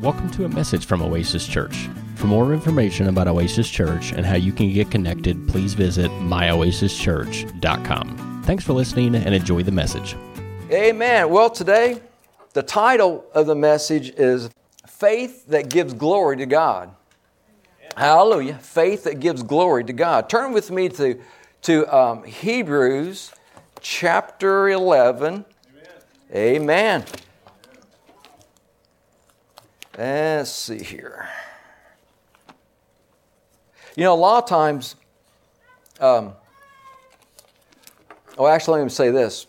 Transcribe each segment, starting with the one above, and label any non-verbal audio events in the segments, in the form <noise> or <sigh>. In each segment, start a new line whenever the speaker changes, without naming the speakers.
Welcome to a message from Oasis Church. For more information about Oasis Church and how you can get connected, please visit myoasischurch.com. Thanks for listening and enjoy the message.
Amen. Well, today, the title of the message is Faith That Gives Glory to God. Hallelujah. Faith that gives glory to God. Turn with me to, to um, Hebrews chapter 11. Amen. Amen. Let's see here. You know, a lot of times, um, oh, actually, let me say this.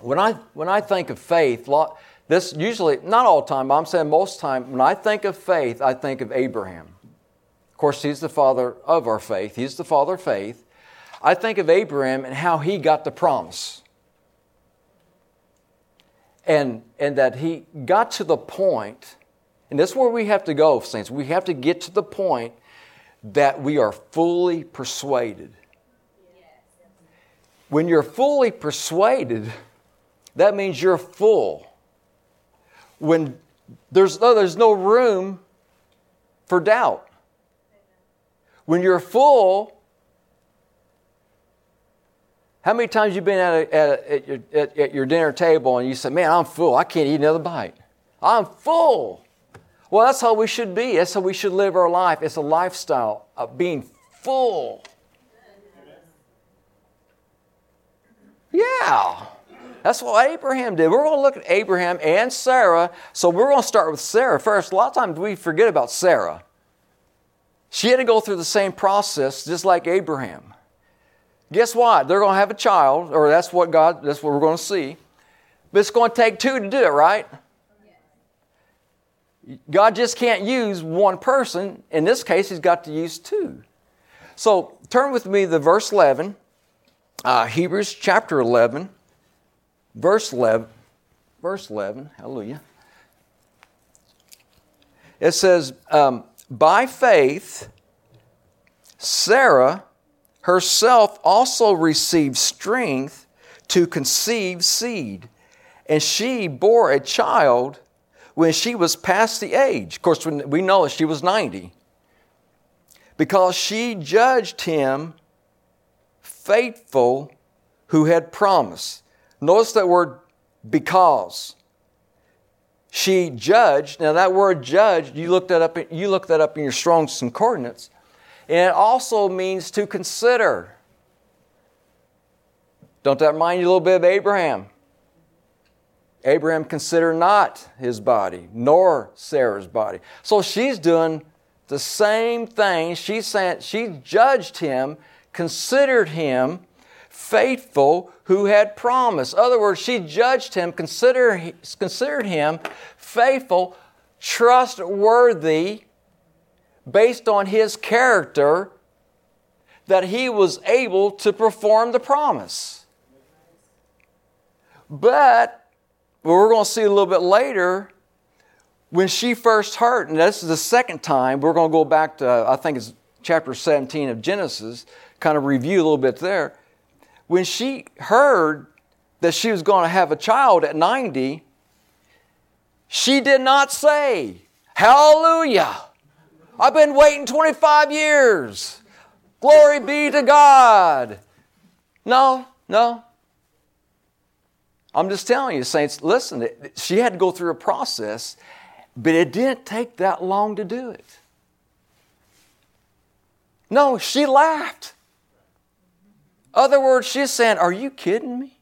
When I, when I think of faith, lot, this usually, not all the time, but I'm saying most time, when I think of faith, I think of Abraham. Of course, he's the father of our faith, he's the father of faith. I think of Abraham and how he got the promise and, and that he got to the point, and that's where we have to go, saints. We have to get to the point that we are fully persuaded. When you're fully persuaded, that means you're full. When there's no, there's no room for doubt. When you're full, how many times you been at, a, at, a, at, your, at, at your dinner table and you say, Man, I'm full. I can't eat another bite. I'm full. Well, that's how we should be. That's how we should live our life. It's a lifestyle of being full. Yeah. That's what Abraham did. We're going to look at Abraham and Sarah. So we're going to start with Sarah first. A lot of times we forget about Sarah. She had to go through the same process just like Abraham. Guess what? They're going to have a child, or that's what God, that's what we're going to see. But it's going to take two to do it, right? God just can't use one person. In this case, He's got to use two. So turn with me to verse 11, uh, Hebrews chapter 11, verse 11. Verse 11, hallelujah. It says, um, By faith, Sarah herself also received strength to conceive seed, and she bore a child when she was past the age. Of course, we know that she was 90. Because she judged him faithful who had promised. Notice that word because. She judged. Now that word judged, you looked that up, you looked that up in your Strong's Concordance. And it also means to consider. Don't that remind you a little bit of Abraham? Abraham considered not his body, nor Sarah's body. So she's doing the same thing. She, sent, she judged him, considered him faithful who had promised. In other words, she judged him, consider, considered him faithful, trustworthy, based on his character that he was able to perform the promise. But we're going to see a little bit later when she first heard, and this is the second time, we're going to go back to, I think it's chapter 17 of Genesis, kind of review a little bit there. When she heard that she was going to have a child at 90, she did not say, Hallelujah. I've been waiting 25 years. Glory be to God. No, no. I'm just telling you, saints, listen, she had to go through a process, but it didn't take that long to do it. No, she laughed. Other words, she's saying, Are you kidding me?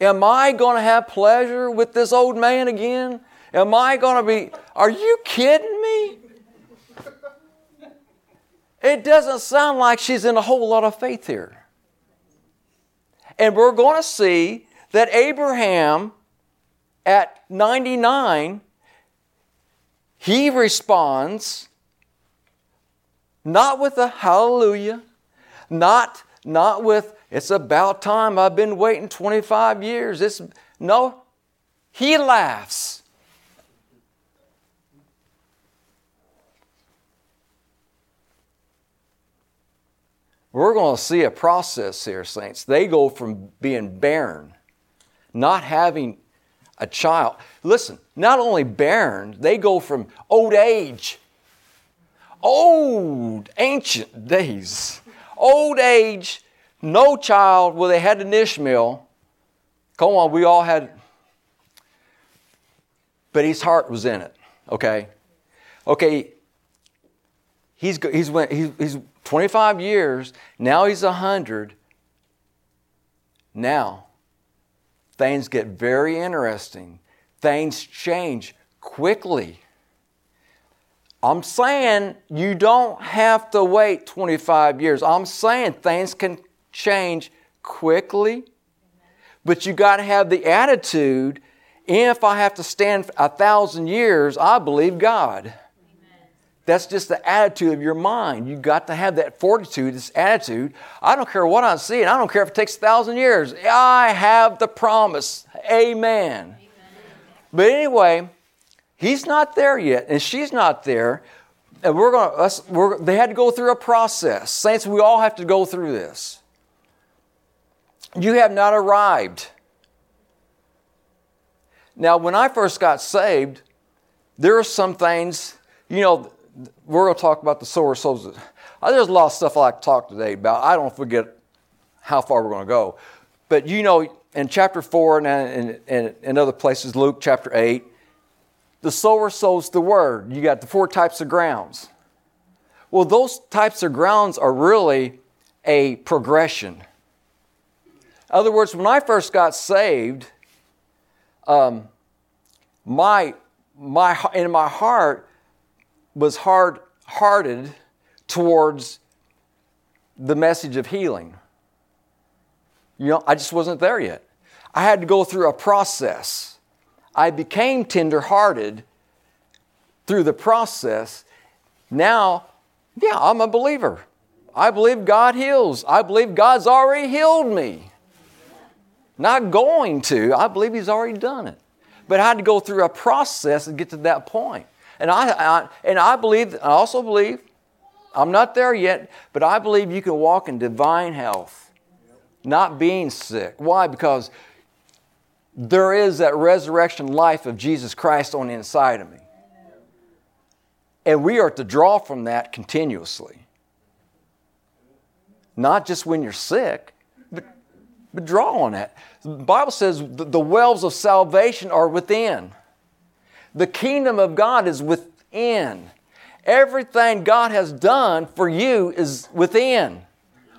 Am I going to have pleasure with this old man again? Am I going to be, are you kidding me? It doesn't sound like she's in a whole lot of faith here. And we're going to see that Abraham, at 99, he responds not with a hallelujah, not, not with, it's about time, I've been waiting 25 years. It's, no, he laughs. We're going to see a process here, saints. They go from being barren, not having a child. Listen, not only barren, they go from old age, old, ancient days, old age, no child. Well, they had an Ishmael. Come on, we all had, but his heart was in it. Okay, okay. He's he's he's, he's 25 years now. He's 100. Now things get very interesting. Things change quickly. I'm saying you don't have to wait 25 years. I'm saying things can change quickly, but you got to have the attitude if I have to stand a thousand years, I believe God. That's just the attitude of your mind. You've got to have that fortitude, this attitude. I don't care what I'm seeing. I don't care if it takes a thousand years. I have the promise. Amen. Amen. But anyway, he's not there yet, and she's not there. And we're going to, us, they had to go through a process. Saints, we all have to go through this. You have not arrived. Now, when I first got saved, there are some things, you know, we're going to talk about the sower souls. There's a lot of stuff I like to talk today about. I don't forget how far we're going to go. But you know, in chapter 4 and in other places, Luke chapter 8, the sower sows the word. You got the four types of grounds. Well, those types of grounds are really a progression. In other words, when I first got saved, um, my, my, in my heart, was hard hearted towards the message of healing. You know, I just wasn't there yet. I had to go through a process. I became tender hearted through the process. Now, yeah, I'm a believer. I believe God heals. I believe God's already healed me. Not going to, I believe He's already done it. But I had to go through a process to get to that point. And I, I, and I believe, I also believe, I'm not there yet, but I believe you can walk in divine health, not being sick. Why? Because there is that resurrection life of Jesus Christ on the inside of me. And we are to draw from that continuously. Not just when you're sick, but, but draw on that. The Bible says the, the wells of salvation are within. The kingdom of God is within. Everything God has done for you is within.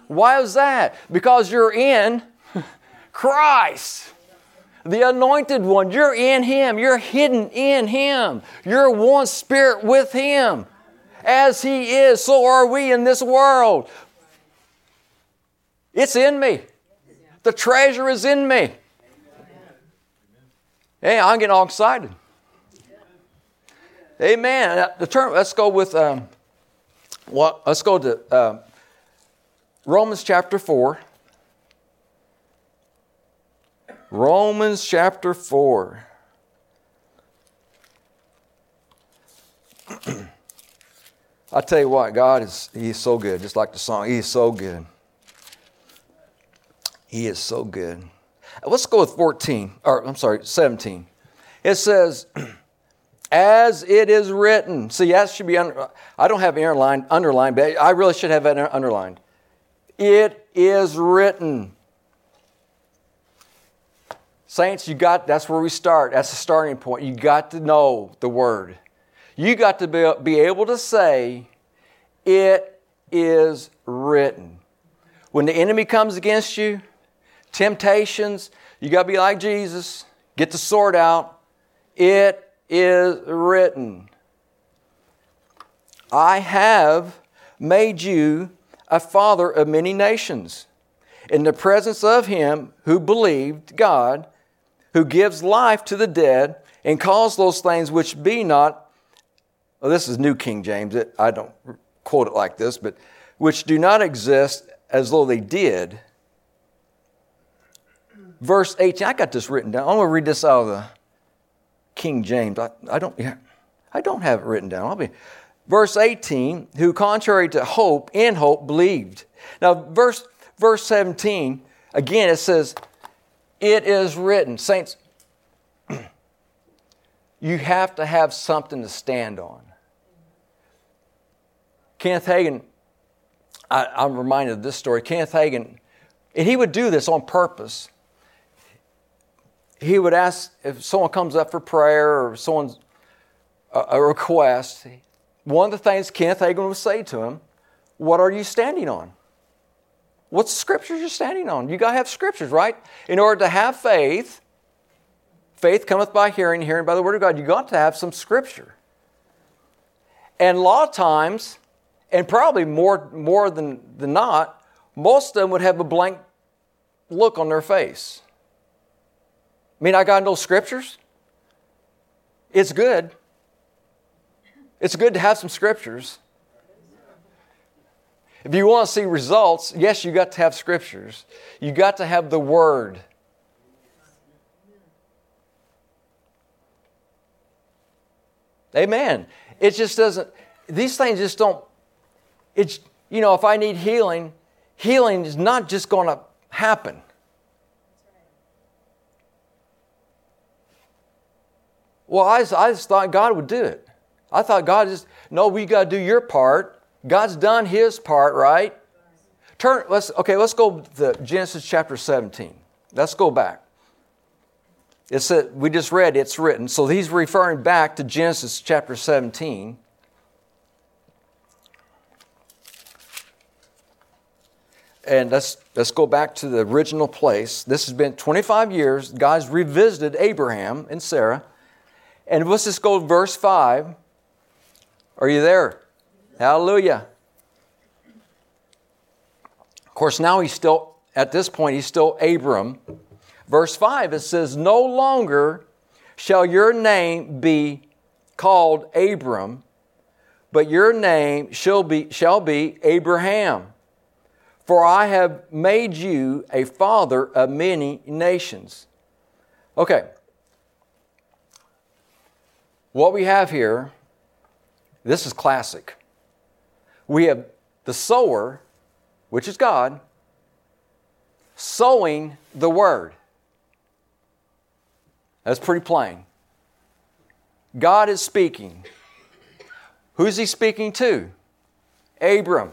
Why is that? Because you're in <laughs> Christ, the anointed one. You're in Him. You're hidden in Him. You're one spirit with Him. As He is, so are we in this world. It's in me. The treasure is in me. Hey, I'm getting all excited. Amen. The term. Let's go with. Um, well, let's go to uh, Romans chapter four. Romans chapter four. <clears throat> I tell you what, God is He's so good. Just like the song, He is so good. He is so good. Let's go with 14, or I'm sorry, 17. It says, <clears throat> as it is written. See, that should be, under, I don't have underlined, underlined, but I really should have that underlined. It is written. Saints, you got, that's where we start. That's the starting point. You got to know the word. You got to be, be able to say, it is written. When the enemy comes against you, temptations, you got to be like Jesus. Get the sword out. It is written I have made you a father of many nations in the presence of him who believed God, who gives life to the dead and calls those things which be not. Well, this is New King James. It, I don't quote it like this, but which do not exist as though they did. Verse 18, I got this written down. I'm going to read this out of the King James. I, I don't yeah, I don't have it written down. I'll be verse 18, who contrary to hope, in hope believed. Now verse verse 17, again it says, It is written. Saints, <clears throat> you have to have something to stand on. Kenneth Hagin, I, am reminded of this story. Kenneth Hagin, and he would do this on purpose. He would ask if someone comes up for prayer or someone's a, request. One of the things Kenneth Hagin would say to him, "What are you standing on? What's scriptures you're standing on? You got to have scriptures, right? In order to have faith, faith cometh by hearing, hearing by the word of God. You got to have some scripture. And a lot of times, and probably more, more than, than not, most of them would have a blank look on their face. Mean, I got no scriptures. It's good. It's good to have some scriptures. If you want to see results, yes, you got to have scriptures. You got to have the word. Amen. It just doesn't, these things just don't, it's, you know, if I need healing, healing is not just going to happen. Well, I just, I just thought God would do it. I thought God just, no, we got to do your part. God's done his part, right? Turn, let's, okay, let's go to Genesis chapter 17. Let's go back. It said, we just read it's written. So he's referring back to Genesis chapter 17. And let's, let's go back to the original place. This has been 25 years. God's revisited Abraham and Sarah. And let's just go verse 5. Are you there? Hallelujah. Of course, now he's still, at this point, he's still Abram. Verse 5, it says, No longer shall your name be called Abram, but your name shall be, shall be Abraham. For I have made you a father of many nations. Okay. What we have here, this is classic we have the sower, which is God, sowing the word. That's pretty plain. God is speaking. Who's he speaking to? Abram.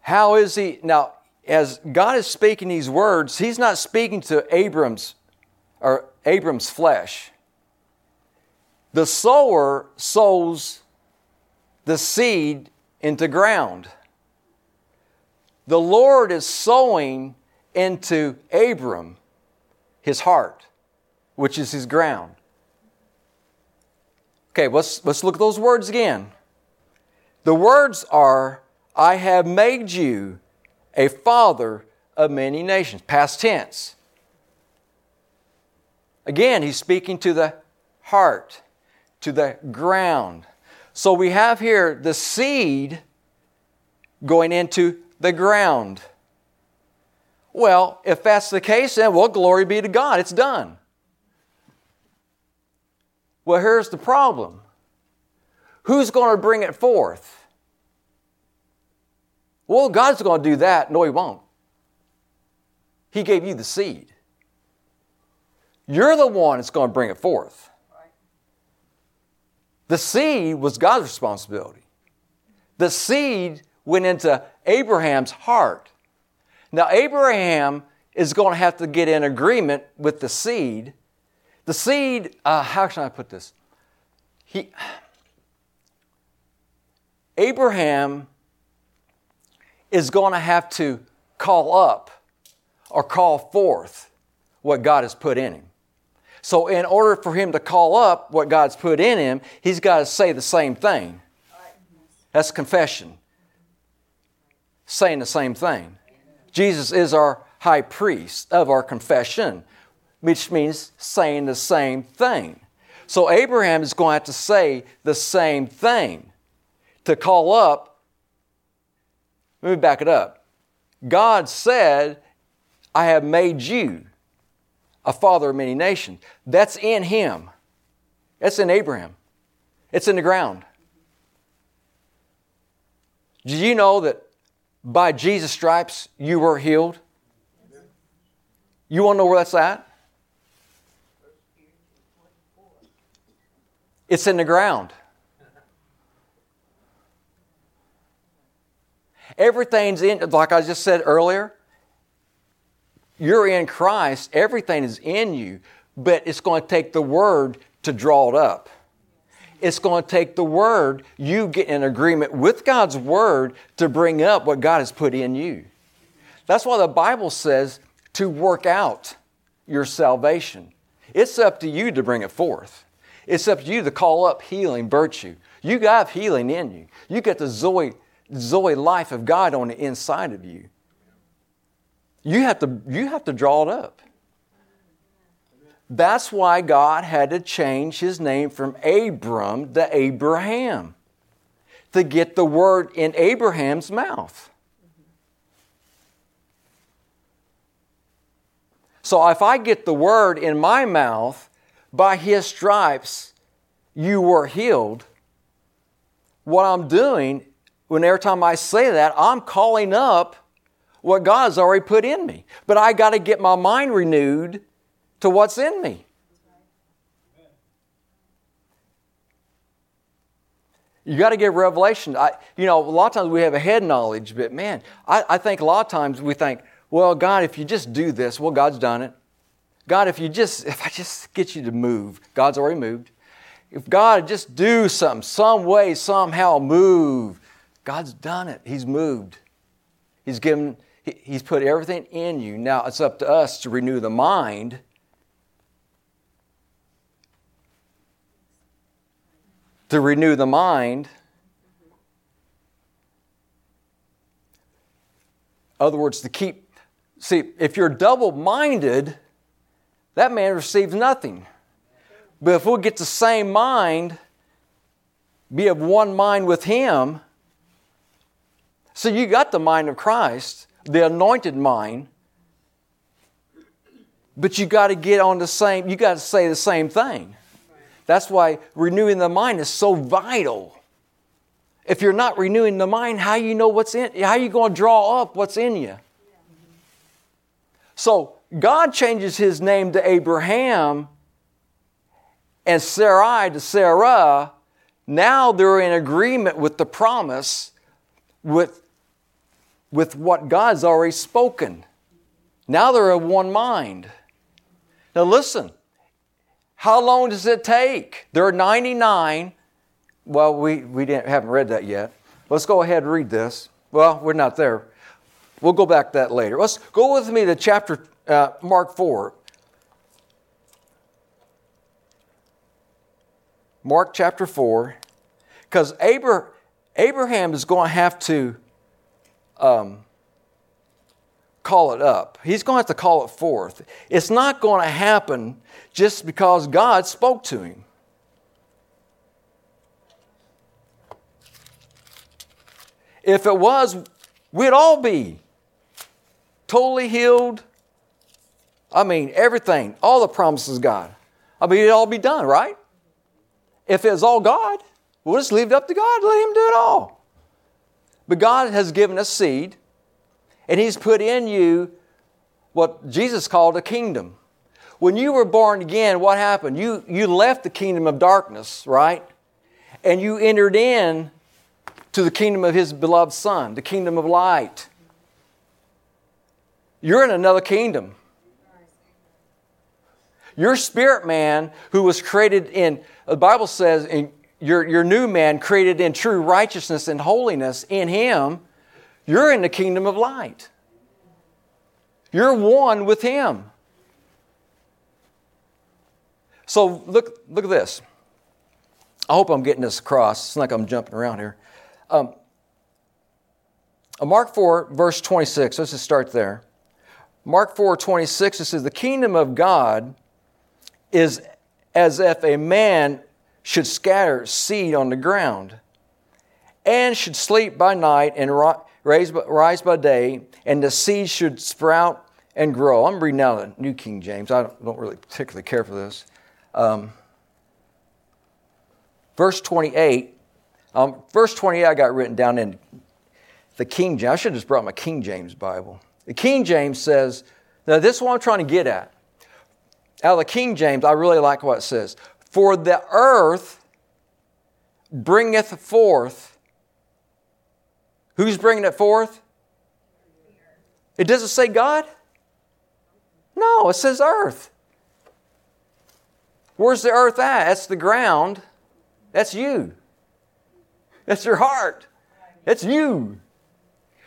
How is he now? As God is speaking these words, He's not speaking to Abram's or Abram's flesh. The sower sows the seed into ground. The Lord is sowing into Abram his heart, which is his ground. Okay, let's, let's look at those words again. The words are, I have made you a father of many nations. Past tense. Again, he's speaking to the heart, to the ground. So we have here the seed going into the ground. Well, if that's the case, then well, glory be to God, it's done. Well, here's the problem who's going to bring it forth? Well, God's going to do that. No, He won't. He gave you the seed. You're the one that's going to bring it forth. The seed was God's responsibility. The seed went into Abraham's heart. Now, Abraham is going to have to get in agreement with the seed. The seed, uh, how can I put this? He, Abraham is going to have to call up or call forth what God has put in him. So, in order for him to call up what God's put in him, he's got to say the same thing. That's confession. Saying the same thing. Jesus is our high priest of our confession, which means saying the same thing. So, Abraham is going to have to say the same thing to call up. Let me back it up. God said, I have made you a father of many nations. That's in him. That's in Abraham. It's in the ground. Did you know that by Jesus' stripes you were healed? You want to know where that's at? It's in the ground. Everything's in, like I just said earlier, you're in Christ, everything is in you, but it's going to take the Word to draw it up. It's going to take the Word, you get in agreement with God's Word to bring up what God has put in you. That's why the Bible says to work out your salvation. It's up to you to bring it forth. It's up to you to call up healing virtue. You got healing in you. You got the Zoe, Zoe life of God on the inside of you. You have to, you have to draw it up. That's why God had to change his name from Abram to Abraham to get the word in Abraham's mouth. So if I get the word in my mouth, by his stripes you were healed, what I'm doing, when every time I say that, I'm calling up what God's already put in me. But I got to get my mind renewed to what's in me. You got to get revelation. I, you know, a lot of times we have a head knowledge, but man, I, I think a lot of times we think, well, God, if you just do this, well, God's done it. God, if you just, if I just get you to move, God's already moved. If God just do something, some way, somehow move, God's done it. He's moved. He's given, He's put everything in you. Now it's up to us to renew the mind. To renew the mind. other words, to keep See, if you're double minded, that man receives nothing. But if we get the same mind, be of one mind with him, so you got the mind of Christ, the anointed mind, but you got to get on the same, you got to say the same thing. That's why renewing the mind is so vital. If you're not renewing the mind, how you know what's in how you going to draw up what's in you? So God changes his name to Abraham and Sarai to Sarah. Now they're in agreement with the promise, with, with what God's already spoken. Now they're of one mind. Now listen, how long does it take? There are 99. Well, we, we didn't, haven't read that yet. Let's go ahead and read this. Well, we're not there. We'll go back to that later. Let's go with me to chapter uh, Mark 4. Mark chapter 4. Because Abraham is going to have to um, call it up. He's going to have to call it forth. It's not going to happen just because God spoke to him. If it was, we'd all be totally healed. I mean, everything, all the promises of God. I mean, it'd all be done, right? If it's all God, we'll just leave it up to God, let Him do it all. But God has given us seed, and He's put in you what Jesus called a kingdom. When you were born again, what happened? You, you left the kingdom of darkness, right? And you entered in to the kingdom of His beloved Son, the kingdom of light. You're in another kingdom. Your spirit man, who was created in, the Bible says, in your, your new man, created in true righteousness and holiness in him, you're in the kingdom of light. You're one with him. So look, look at this. I hope I'm getting this across. It's like I'm jumping around here. Um, Mark 4, verse 26, let's just start there. Mark 4 26, it says, The kingdom of God is as if a man should scatter seed on the ground and should sleep by night and rise by day, and the seed should sprout and grow. I'm reading out the New King James. I don't really particularly care for this. Um, verse 28. Um, verse 28 I got written down in the King James. I should have just brought my King James Bible. The King James says, now this is what I'm trying to get at. Out of the King James, I really like what it says. For the earth bringeth forth. Who's bringing it forth? It doesn't say God? No, it says earth. Where's the earth at? That's the ground. That's you. That's your heart. That's you.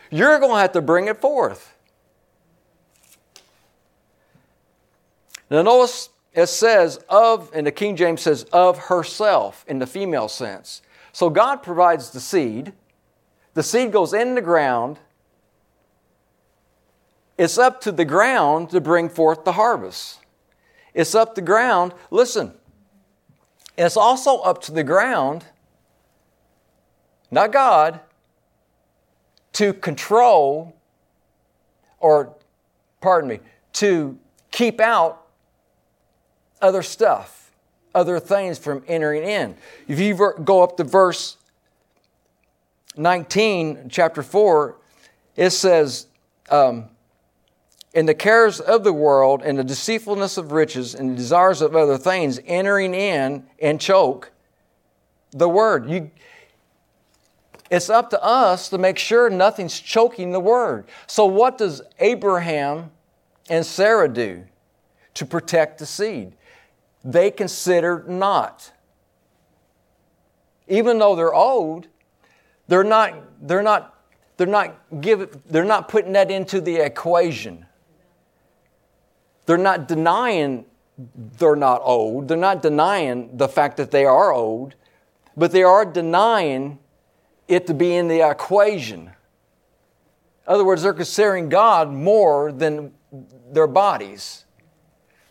You're going to have to bring it forth. Now, notice it says of, and the King James says of herself in the female sense. So God provides the seed. The seed goes in the ground. It's up to the ground to bring forth the harvest. It's up the ground. Listen, it's also up to the ground, not God, to control or, pardon me, to keep out other stuff, other things from entering in. If you go up to verse 19, chapter 4, it says, um, in the cares of the world and the deceitfulness of riches and the desires of other things entering in and choke the word. You, it's up to us to make sure nothing's choking the word. So, what does Abraham and Sarah do to protect the seed? They consider not. Even though they're old, they're not, they're not, they're not, give, they're not putting that into the equation. They're not denying they're not old. They're not denying the fact that they are old, but they are denying it to be in the equation. In other words, they're considering God more than their bodies.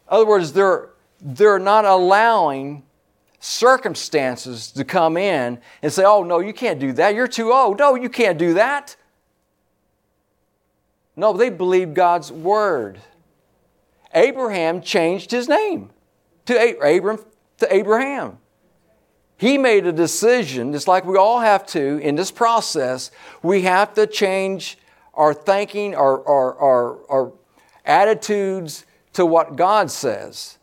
In other words, they're they're not allowing circumstances to come in and say, oh, no, you can't do that. You're too old. No, you can't do that. No, they believe God's word. Abraham changed his name to Abram to Abraham. He made a decision, just like we all have to in this process. We have to change our thinking, our, our, our, our attitudes to what God says.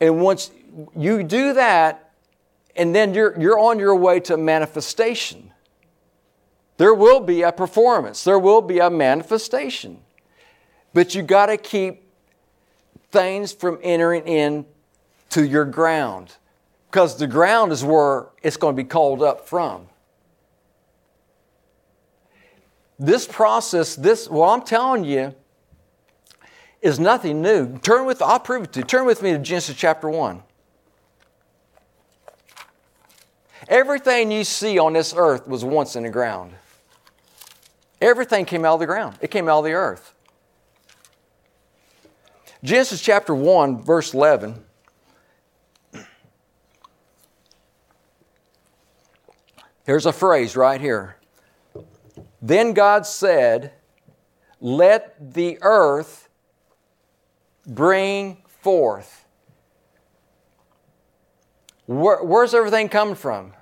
And once you do that, and then you're, you're on your way to manifestation. There will be a performance, there will be a manifestation. But you got to keep things from entering in to your ground because the ground is where it's going to be called up from. This process, this, well, I'm telling you, is nothing new. Turn with, I'll prove it to you. Turn with me to Genesis chapter 1. Everything you see on this earth was once in the ground. Everything came out of the ground, it came out of the earth. Genesis chapter 1, verse 11. Here's a phrase right here. Then God said, Let the earth bring forth. Where, where's everything coming from?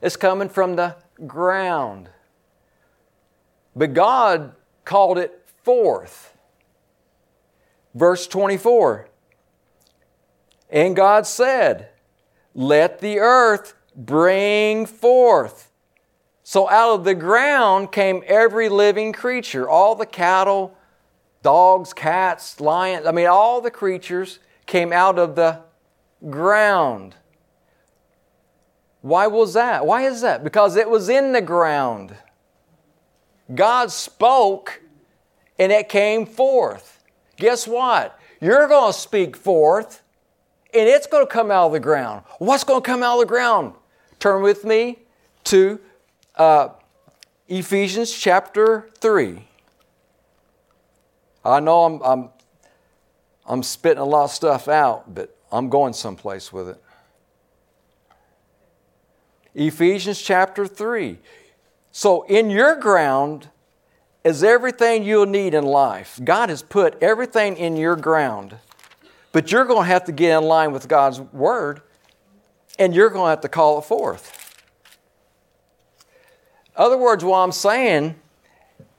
It's coming from the ground. But God called it forth. Verse 24 And God said, Let the earth bring forth. So out of the ground came every living creature, all the cattle, dogs, cats, lions, I mean, all the creatures came out of the ground. Why was that? Why is that? Because it was in the ground. God spoke and it came forth. Guess what? You're going to speak forth and it's going to come out of the ground. What's going to come out of the ground? Turn with me to uh, Ephesians chapter 3. I know I'm, I'm, I'm spitting a lot of stuff out, but I'm going someplace with it. Ephesians chapter 3. So, in your ground is everything you'll need in life. God has put everything in your ground, but you're going to have to get in line with God's word and you're going to have to call it forth. Other words, what I'm saying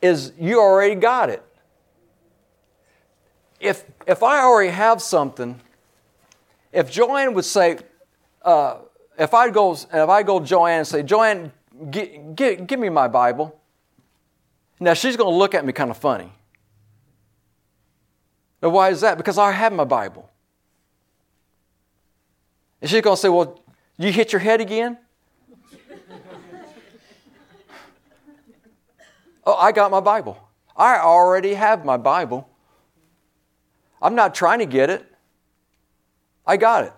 is you already got it if, if I already have something, if Joanne would say, uh, if I go, if I go to Joanne and say, Joanne, give, give me my Bible. Now she's going to look at me kind of funny. Now, why is that? Because I have my Bible. And she's going to say, Well, you hit your head again? <laughs> oh, I got my Bible. I already have my Bible. I'm not trying to get it. I got it.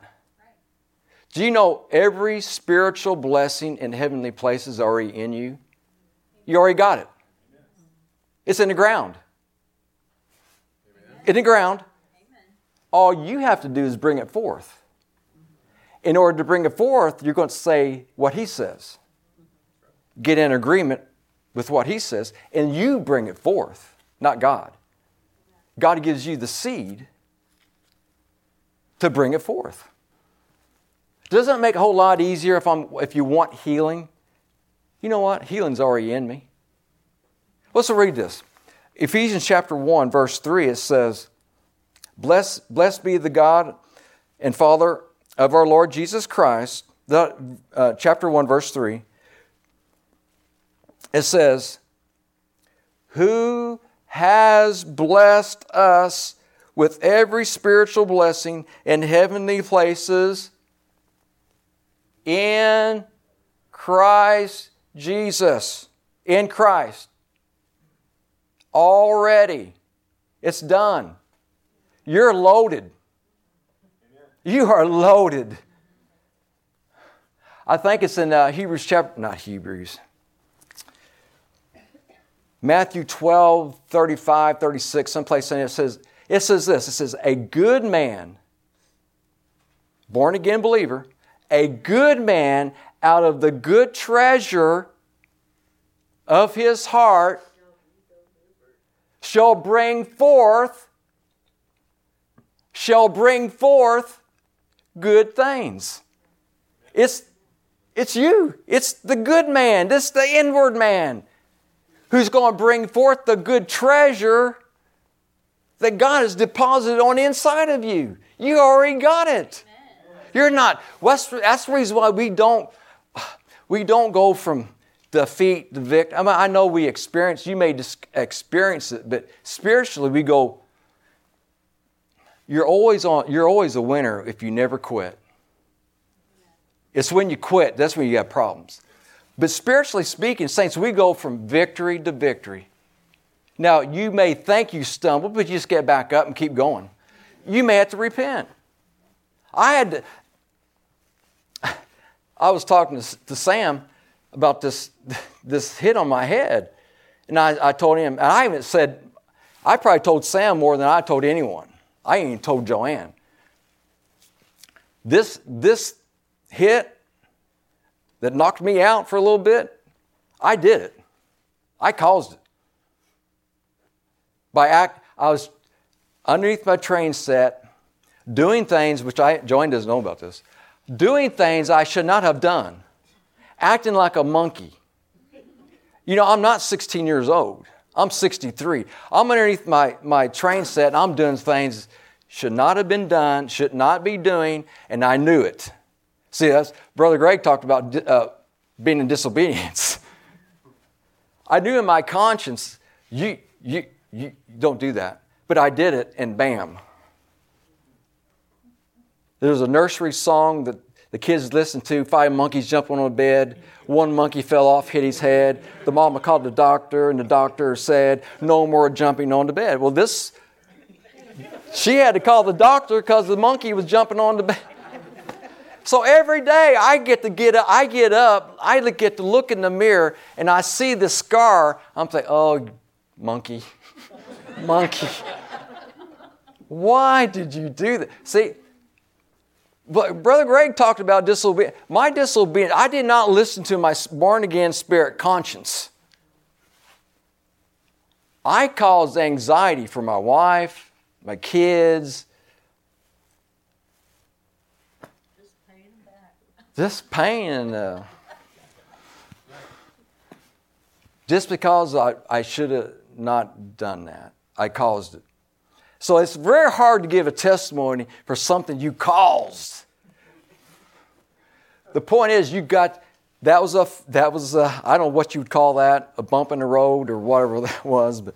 Do you know every spiritual blessing in heavenly places already in you? You already got it. It's in the ground. In the ground. All you have to do is bring it forth. In order to bring it forth, you're going to say what he says. Get in agreement with what he says, and you bring it forth, not God. God gives you the seed to bring it forth. Doesn't it make a whole lot easier if, I'm, if you want healing? You know what? Healing's already in me. Let's read this. Ephesians chapter 1, verse 3, it says, Blessed, blessed be the God and Father of our Lord Jesus Christ. The, uh, chapter 1, verse 3. It says, Who has blessed us with every spiritual blessing in heavenly places in Christ Jesus. In Christ. Already. It's done. You're loaded. You are loaded. I think it's in uh, Hebrews chapter, not Hebrews. Matthew 12, 35, 36, someplace in it says, it says this it says, A good man, born again believer, a good man out of the good treasure of his heart shall bring forth shall bring forth good things. It's, it's you. It's the good man. This the inward man who's going to bring forth the good treasure that God has deposited on the inside of you. You already got it. You're not. That's, that's the reason why we don't, we don't go from defeat to victory. I, mean, I know we experience, you may experience it, but spiritually we go, you're always, on, you're always a winner if you never quit. It's when you quit, that's when you have problems. But spiritually speaking, saints, we go from victory to victory. Now, you may think you stumbled, but you just get back up and keep going. You may have to repent. I had to, <laughs> I was talking to, to Sam about this, <laughs> this hit on my head. And I, I told him, and I even said, I probably told Sam more than I told anyone. I even told Joanne. This, this hit that knocked me out for a little bit, I did it. I caused it. By act, I was underneath my train set, doing things which I Joanne doesn't know about this doing things I should not have done, acting like a monkey. You know, I'm not 16 years old. I'm 63. I'm underneath my, my train set and I'm doing things should not have been done, should not be doing, and I knew it. See, that's, Brother Greg talked about uh, being in disobedience. <laughs> I knew in my conscience, you, you, you don't do that. But I did it, and bam, there was a nursery song that the kids listened to five monkeys jumping on a bed. One monkey fell off, hit his head. The mama called the doctor, and the doctor said, No more jumping on the bed. Well, this, she had to call the doctor because the monkey was jumping on the bed. So every day I get to get up, I get up, I get to look in the mirror, and I see the scar. I'm like, oh, monkey, <laughs> monkey. Why did you do that? See, but Brother Greg talked about disobedience. My disobedience, I did not listen to my born again spirit conscience. I caused anxiety for my wife, my kids. Just pain back. This pain uh, just because I, I should have not done that, I caused it. So it's very hard to give a testimony for something you caused. the point is, you got that was a that was I don't know what you would call that a bump in the road or whatever <laughs> that was, but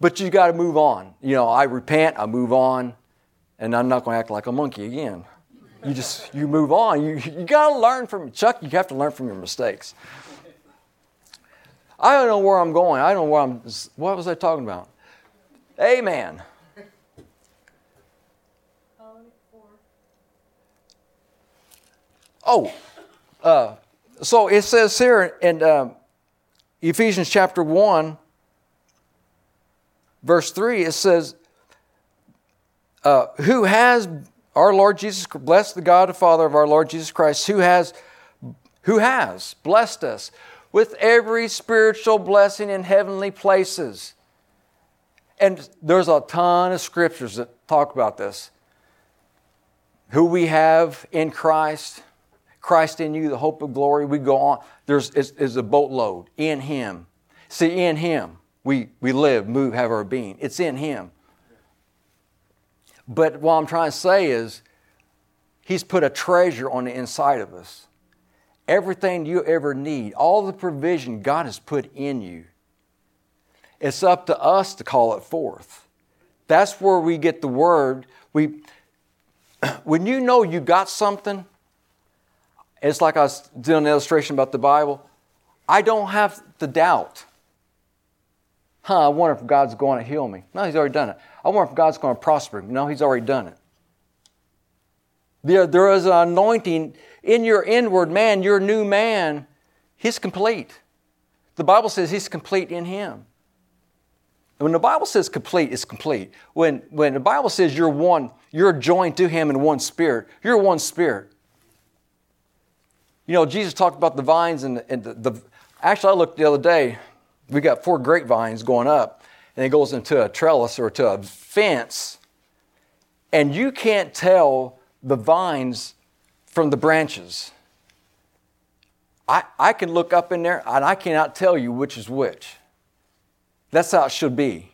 but you got to move on. You know, I repent, I move on, and I'm not going to act like a monkey again. You just you move on. You you got to learn from Chuck. You have to learn from your mistakes. I don't know where I'm going. I don't know where I'm. What was I talking about? Amen. Oh, uh, so it says here in uh, Ephesians chapter 1, verse 3, it says, uh, Who has our Lord Jesus, bless the God and Father of our Lord Jesus Christ, who has, who has blessed us with every spiritual blessing in heavenly places. And there's a ton of scriptures that talk about this. Who we have in Christ, Christ in you, the hope of glory. We go on. There's is, is a boatload in Him. See, in Him we, we live, move, have our being. It's in Him. But what I'm trying to say is, He's put a treasure on the inside of us. Everything you ever need, all the provision God has put in you. It's up to us to call it forth. That's where we get the word. We, <clears throat> when you know you got something, it's like I was doing an illustration about the Bible. I don't have the doubt. Huh, I wonder if God's going to heal me. No, He's already done it. I wonder if God's going to prosper me. No, He's already done it. There, there is an anointing in your inward man, your new man. He's complete. The Bible says He's complete in Him. And when the Bible says complete, it's complete. When, when the Bible says you're one, you're joined to Him in one spirit, you're one spirit. You know, Jesus talked about the vines and, and the, the, actually, I looked the other day. We got four grapevines going up, and it goes into a trellis or to a fence, and you can't tell the vines from the branches. I, I can look up in there and I cannot tell you which is which. That's how it should be.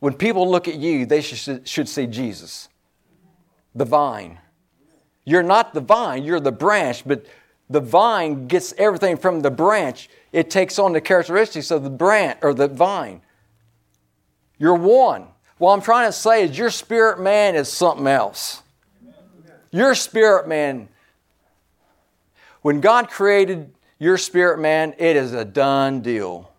When people look at you, they should, should see Jesus, the vine. You're not the vine, you're the branch, but the vine gets everything from the branch. It takes on the characteristics of the branch or the vine. You're one. What I'm trying to say is your spirit man is something else. Your spirit man, when God created your spirit man, it is a done deal.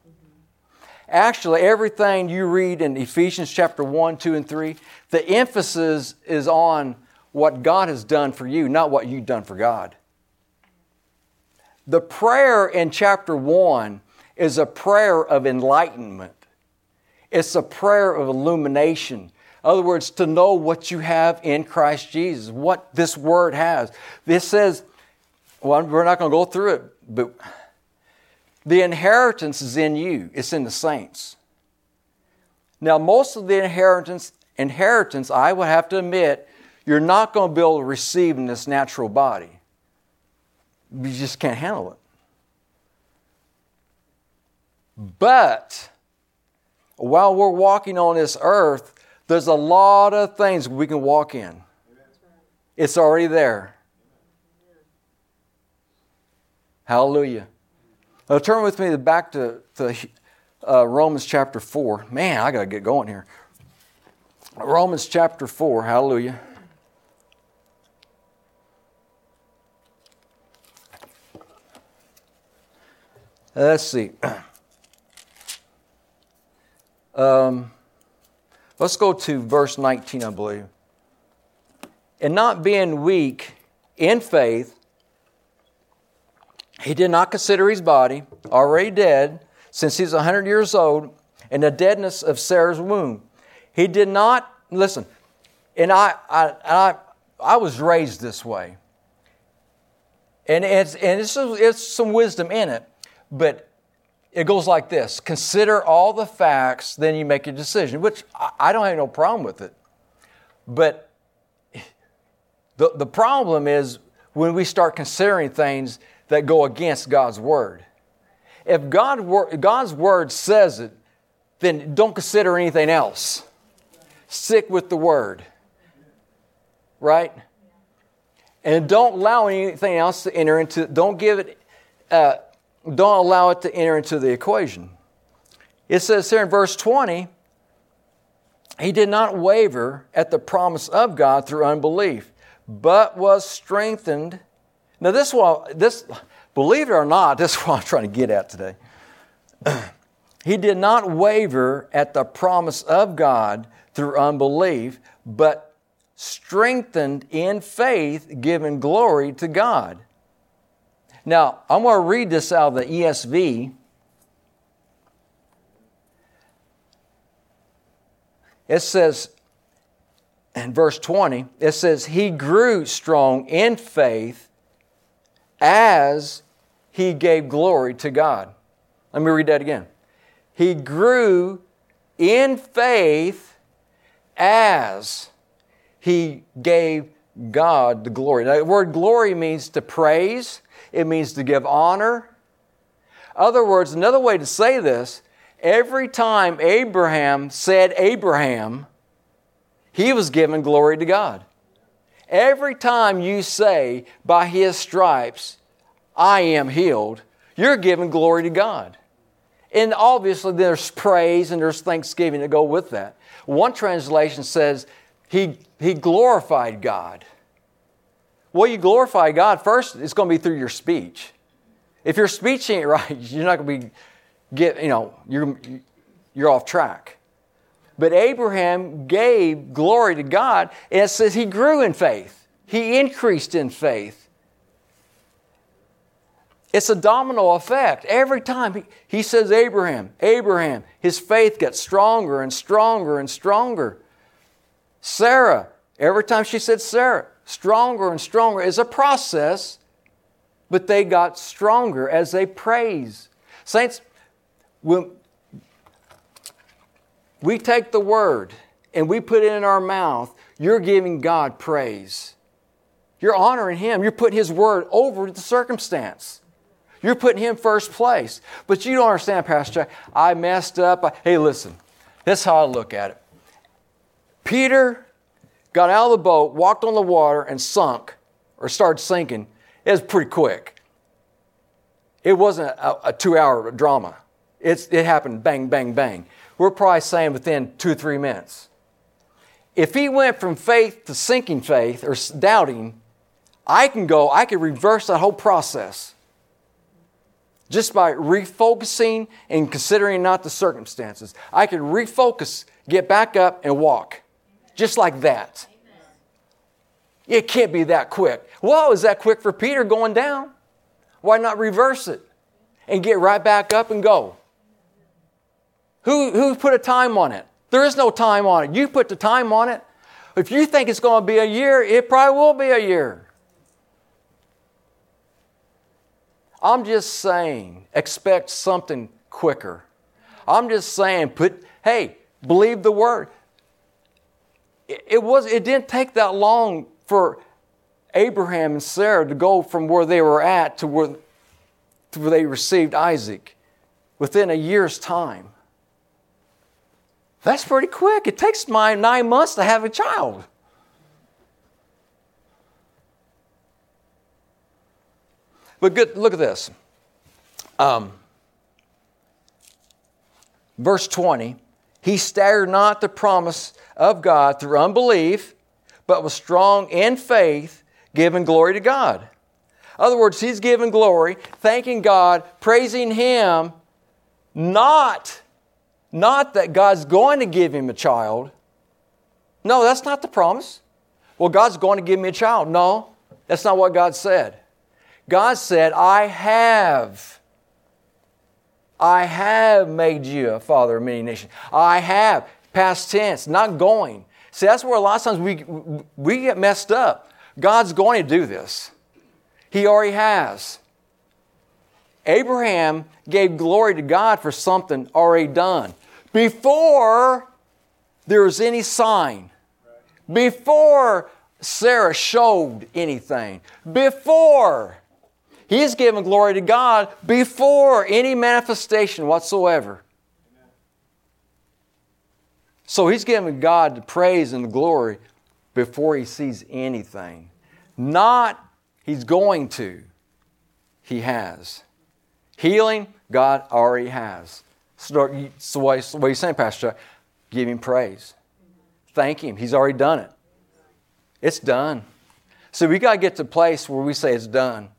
Actually, everything you read in Ephesians chapter 1, 2, and 3, the emphasis is on what God has done for you, not what you've done for God. The prayer in chapter 1 is a prayer of enlightenment. It's a prayer of illumination. In other words, to know what you have in Christ Jesus, what this word has. This says, well, we're not going to go through it, but the inheritance is in you, it's in the saints. Now, most of the inheritance, inheritance, I would have to admit, you're not going to be able to receive in this natural body. You just can't handle it. But while we're walking on this earth, there's a lot of things we can walk in. It's already there. Hallelujah. Now turn with me back to, to uh, Romans chapter 4. Man, I got to get going here. Romans chapter 4. Hallelujah. Let's see. <clears throat> Um, let's go to verse 19, I believe. And not being weak in faith, he did not consider his body already dead, since he's 100 years old, and the deadness of Sarah's womb. He did not, listen, and I, I, I, I was raised this way. And it's, and it's, it's some wisdom in it. But it goes like this Consider all the facts, then you make a decision, which I don't have no problem with it. But the, the problem is when we start considering things that go against God's Word. If God, God's Word says it, then don't consider anything else. Stick with the Word. Right? And don't allow anything else to enter into, don't give it, uh, don't allow it to enter into the equation. It says here in verse 20, he did not waver at the promise of God through unbelief, but was strengthened. Now, this one, this, believe it or not, <laughs> this is what I'm trying to get at today. <clears throat> he did not waver at the promise of God through unbelief, but strengthened in faith, giving glory to God. Now, I'm going to read this out of the ESV. It says, in verse 20, it says, He grew strong in faith as he gave glory to God. Let me read that again. He grew in faith as he gave God the glory. Now, the word glory means to praise, it means to give honor. Other words, another way to say this, every time Abraham said Abraham, he was giving glory to God. Every time you say, by his stripes, I am healed, you're giving glory to God. And obviously, there's praise and there's thanksgiving to go with that. One translation says, He, he glorified God. Well, you glorify God first, it's going to be through your speech. If your speech ain't <laughs> right, you're not going to be, get, you know, you're, you're off track. But Abraham gave glory to God, and it says he grew in faith, he increased in faith. It's a domino effect. Every time he, he says Abraham, Abraham, his faith gets stronger and stronger and stronger. Sarah, every time she said Sarah, stronger and stronger is a process, but they got stronger as they praise. Saints, when we take the word and we put it in our mouth, you're giving God praise. You're honoring Him. You're putting His word over the circumstance. You're putting him first place. But you don't understand, Pastor. I messed up. I, hey, listen, this is how I look at it. Peter got out of the boat, walked on the water, and sunk or started sinking. It was pretty quick. It wasn't a, a two hour drama. It's, it happened bang, bang, bang. We're probably saying within two or three minutes. If he went from faith to sinking faith or doubting, I can go, I can reverse that whole process just by refocusing and considering not the circumstances. I can refocus, get back up, and walk. Just like that. It can't be that quick. Well, is that quick for Peter going down? Why not reverse it and get right back up and go? Who, who put a time on it? There is no time on it. You put the time on it. If you think it's going to be a year, it probably will be a year. I'm just saying, expect something quicker. I'm just saying, put, hey, believe the word. It, was, it didn't take that long for Abraham and Sarah to go from where they were at to where, to where they received Isaac within a year's time. That's pretty quick. It takes my nine months to have a child. But good, look at this. Um, verse 20 He staggered not the promise of God through unbelief, but was strong in faith, giving glory to God. In other words, he's giving glory, thanking God, praising Him, not, not that God's going to give him a child. No, that's not the promise. Well, God's going to give me a child. No, that's not what God said. God said, I have. I have made you a father of many nations. I have. Past tense, not going. See, that's where a lot of times we, we get messed up. God's going to do this, He already has. Abraham gave glory to God for something already done before there was any sign, before Sarah showed anything, before He's given glory to God before any manifestation whatsoever. So he's giving God the praise and the glory before he sees anything. Not he's going to, he has. Healing, God already has. So, so what you saying, Pastor? Give him praise. Thank him. He's already done it. It's done. So we got to get to a place where we say it's done.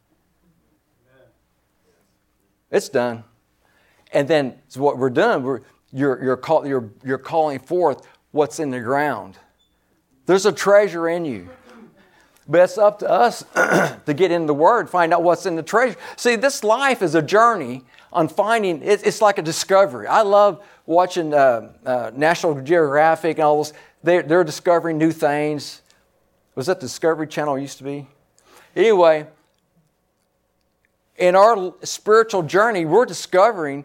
It's done. And then so what we're doing, we're, you're, you're, call, you're, you're calling forth what's in the ground. There's a treasure in you. But it's up to us <clears throat> to get in the Word, find out what's in the treasure. See, this life is a journey on finding, it's like a discovery. I love watching uh, uh, National Geographic and all those. They're, they're discovering new things. Was that Discovery Channel used to be? Anyway, in our spiritual journey, we're discovering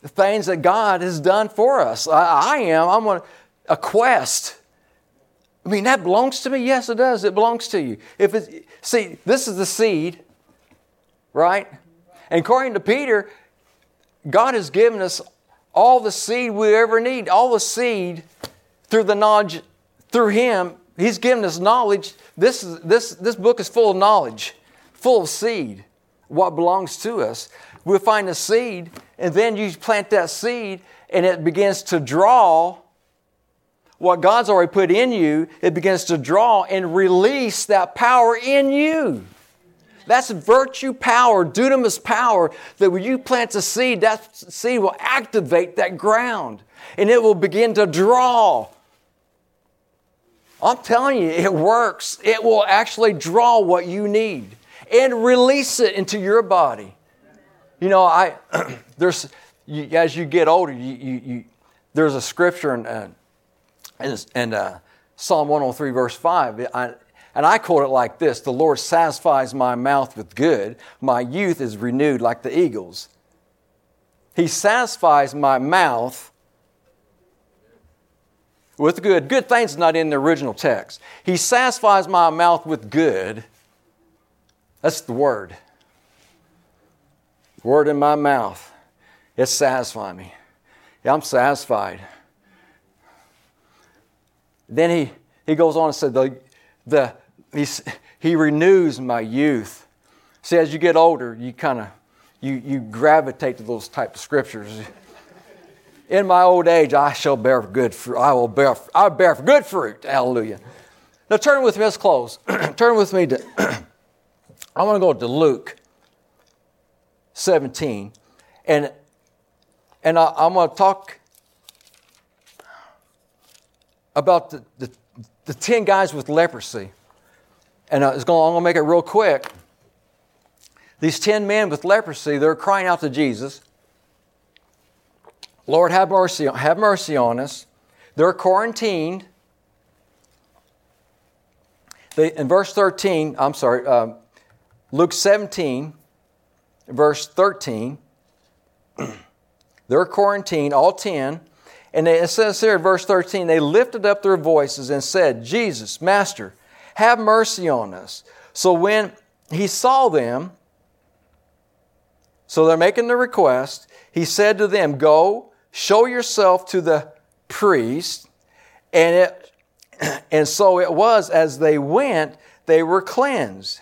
the things that God has done for us. I, I am. I'm on a quest. I mean, that belongs to me? Yes, it does. It belongs to you. If it, see, this is the seed, right? And according to Peter, God has given us all the seed we ever need, all the seed through the knowledge, through Him. He's given us knowledge. This, is, this, this book is full of knowledge, full of seed, what belongs to us. We'll find a seed, and then you plant that seed, and it begins to draw what God's already put in you, it begins to draw and release that power in you. That's virtue power, dunamis power, that when you plant a seed, that seed will activate that ground and it will begin to draw. I'm telling you, it works. It will actually draw what you need and release it into your body. You know, I <clears throat> there's you, as you get older, you, you, you there's a scripture in, uh, and, and uh, Psalm 103, verse 5, I, and I quote it like this The Lord satisfies my mouth with good, my youth is renewed like the eagles. He satisfies my mouth with good. Good things not in the original text. He satisfies my mouth with good. That's the word. Word in my mouth. It satisfying me. Yeah, I'm satisfied. Then he, he goes on and said, the, the, he, he renews my youth. See, as you get older, you kind of you, you gravitate to those type of scriptures. In my old age, I shall bear good fruit. I will bear, I bear good fruit. Hallelujah. Now turn with me, let's close. <clears throat> turn with me to, <clears throat> I want to go to Luke 17. And, and I, I'm going to talk about the, the, the 10 guys with leprosy. And uh, going, I'm going to make it real quick. These 10 men with leprosy, they're crying out to Jesus, Lord, have mercy, have mercy on us. They're quarantined. They, in verse 13, I'm sorry, uh, Luke 17, verse 13, they're quarantined, all 10. And it says here in verse 13, they lifted up their voices and said, Jesus, Master, have mercy on us. So when he saw them, so they're making the request, he said to them, Go, show yourself to the priest. And, it, <clears throat> and so it was as they went, they were cleansed.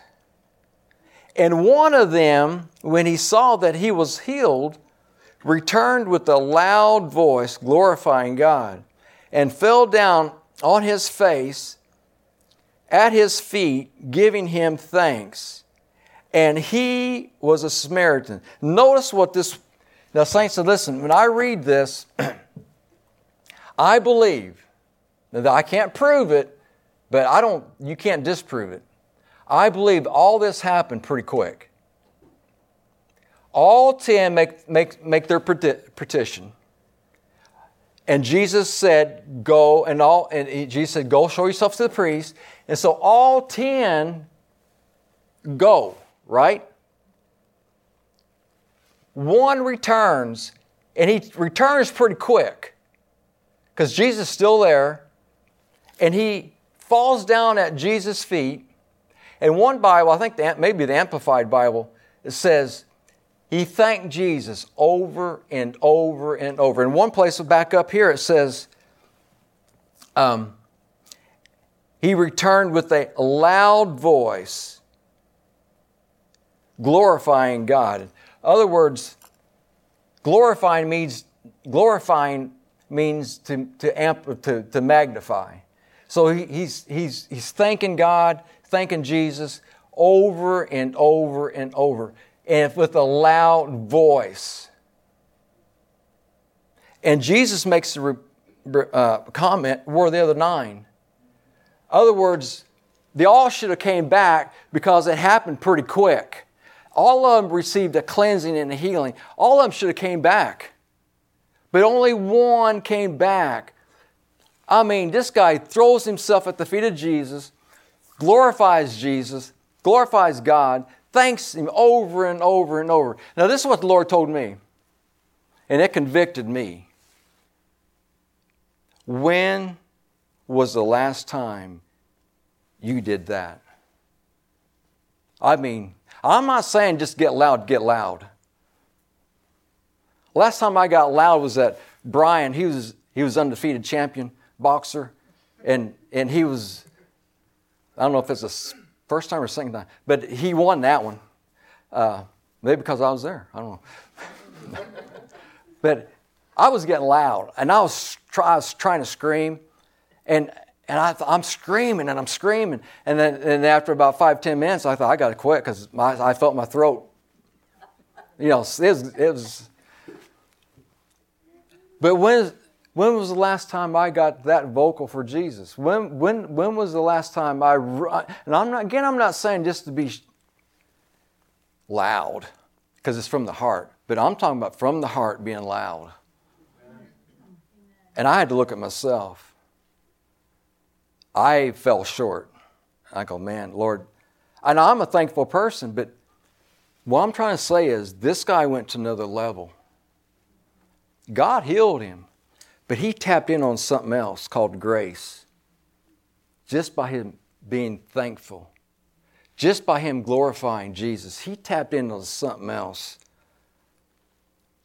And one of them, when he saw that he was healed, returned with a loud voice, glorifying God, and fell down on his face at his feet, giving him thanks. And he was a Samaritan. Notice what this, now, saints, listen, when I read this, <clears throat> I believe that I can't prove it, but I don't, you can't disprove it. I believe all this happened pretty quick. All ten make, make, make their petition. And Jesus said, Go, and all and Jesus said, Go show yourself to the priest. And so all ten go, right? One returns, and he returns pretty quick. Because Jesus is still there, and he falls down at Jesus' feet. And one Bible, I think the, maybe the Amplified Bible, it says, he thanked Jesus over and over and over. In one place, back up here, it says, um, he returned with a loud voice, glorifying God. In other words, glorifying means glorifying means to, to, amp, to, to magnify. So he, he's, he's, he's thanking God, thanking Jesus over and over and over, and with a loud voice. And Jesus makes a uh, comment, where are the other nine? Other words, they all should have came back because it happened pretty quick. All of them received a cleansing and a healing. All of them should have came back. But only one came back. I mean, this guy throws himself at the feet of Jesus, glorifies Jesus, glorifies God, thanks Him over and over and over. Now, this is what the Lord told me, and it convicted me. When was the last time you did that? I mean, I'm not saying just get loud, get loud. Last time I got loud was that Brian, he was, he was undefeated champion boxer, and, and he was, I don't know if it's the first time or second time, but he won that one. Uh, maybe because I was there. I don't know. <laughs> but I was getting loud, and I was, try, I was trying to scream, and and I am screaming and I'm screaming, and then and after about five ten minutes, I thought I got to quit because I felt my throat. You know, it was, it was but when, when was the last time I got that vocal for Jesus? When, when, when was the last time I, and I'm not, again, I'm not saying just to be loud, because it's from the heart, but I'm talking about from the heart being loud. And I had to look at myself. I fell short. I go, man, Lord, and I'm a thankful person, but what I'm trying to say is this guy went to another level. God healed him, but he tapped in on something else called grace. Just by him being thankful, just by him glorifying Jesus, he tapped into something else.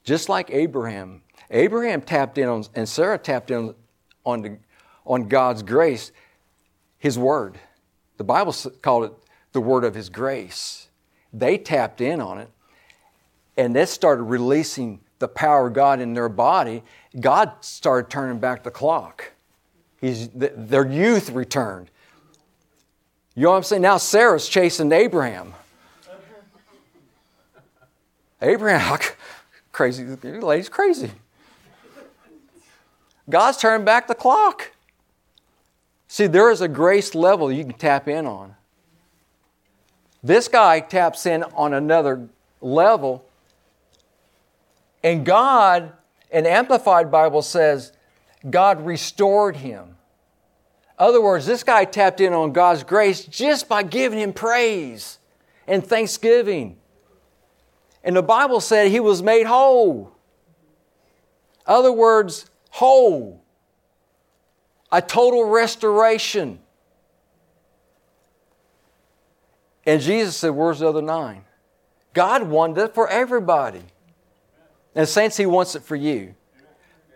Just like Abraham. Abraham tapped in on, and Sarah tapped in on, the, on God's grace, his word. The Bible called it the word of his grace. They tapped in on it, and that started releasing the power of God in their body, God started turning back the clock. He's, their youth returned. You know what I'm saying? Now Sarah's chasing Abraham. Abraham, <laughs> crazy, the lady's crazy. God's turning back the clock. See, there is a grace level you can tap in on. This guy taps in on another level and God, an Amplified Bible says, God restored him. other words, this guy tapped in on God's grace just by giving him praise and thanksgiving. And the Bible said he was made whole. other words, whole. A total restoration. And Jesus said, Where's the other nine? God wanted it for everybody. And saints, He wants it for you.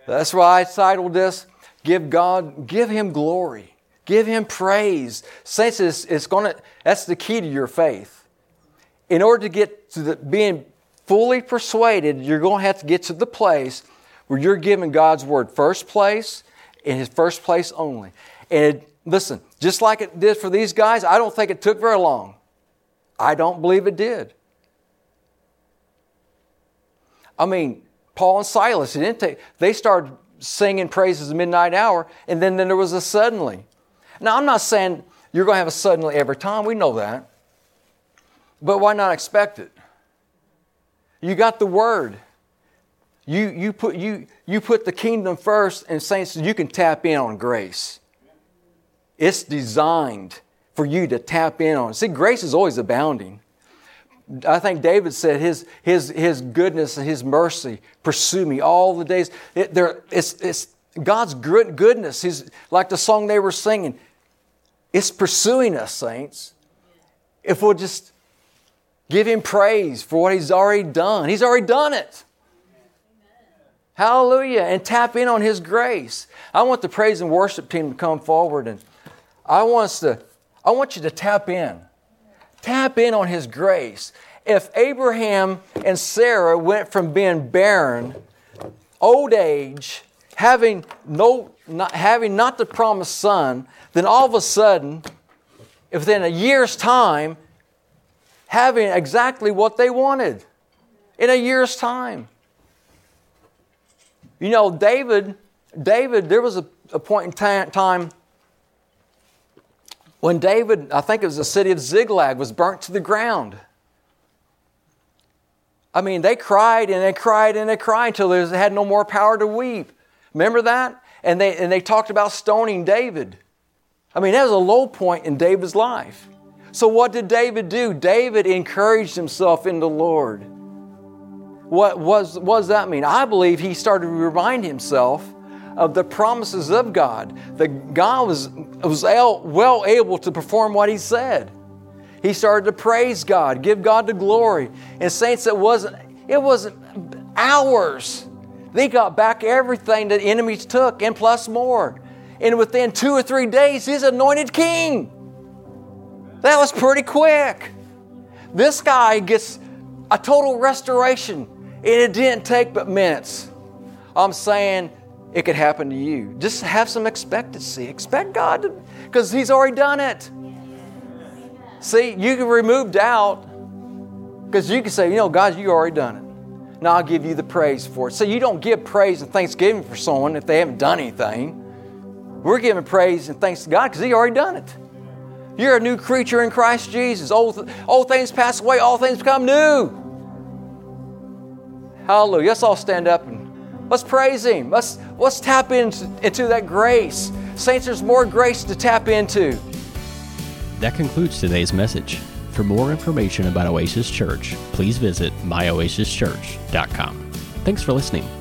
That's why I titled this, Give God, give Him glory. Give Him praise. Saints, it's, it's gonna, that's the key to your faith. In order to get to the, being fully persuaded, you're going to have to get to the place where you're giving God's word first place in His first place only. And it, listen, just like it did for these guys, I don't think it took very long. I don't believe it did. I mean, Paul and Silas, it didn't take, they started singing praises at midnight hour, and then, then there was a suddenly. Now, I'm not saying you're going to have a suddenly every time, we know that. But why not expect it? You got the word. You, you, put, you, you put the kingdom first, and saints, you can tap in on grace. It's designed for you to tap in on. See, grace is always abounding. I think David said, his, his, his goodness and His mercy pursue me all the days. It, it's, it's God's good, goodness. He's, like the song they were singing, it's pursuing us, saints. If we'll just give Him praise for what He's already done, He's already done it. Hallelujah. And tap in on His grace. I want the praise and worship team to come forward and I want us to, I want you to tap in. Tap in on his grace. If Abraham and Sarah went from being barren, old age, having no not having not the promised son, then all of a sudden, within a year's time, having exactly what they wanted. In a year's time. You know, David, David, there was a, a point in time when David, I think it was the city of Ziklag, was burnt to the ground. I mean, they cried and they cried and they cried until they had no more power to weep. Remember that? And they, and they talked about stoning David. I mean, that was a low point in David's life. So, what did David do? David encouraged himself in the Lord. What, was, what does that mean? I believe he started to remind himself of the promises of God, that God was, was well able to perform what he said. He started to praise God, give God the glory. And saints, it wasn't, it wasn't hours. They got back everything the enemies took and plus more. And within two or three days, he's anointed king. That was pretty quick. This guy gets a total restoration, and it didn't take but minutes. I'm saying it could happen to you. Just have some expectancy. Expect God because He's already done it. See, you can remove doubt because you can say, you know, God, you already done it. Now I'll give you the praise for it. So you don't give praise and thanksgiving for someone if they haven't done anything. We're giving praise and thanks to God because He already done it. You're a new creature in Christ Jesus. Old, old things pass away, all things become new. Hallelujah. Let's all stand up and let's praise Him. Let's, let's tap into, into that grace. Saints, there's more grace to tap into.
That concludes today's message. For more information about Oasis Church, please visit myoasischurch.com. Thanks for listening.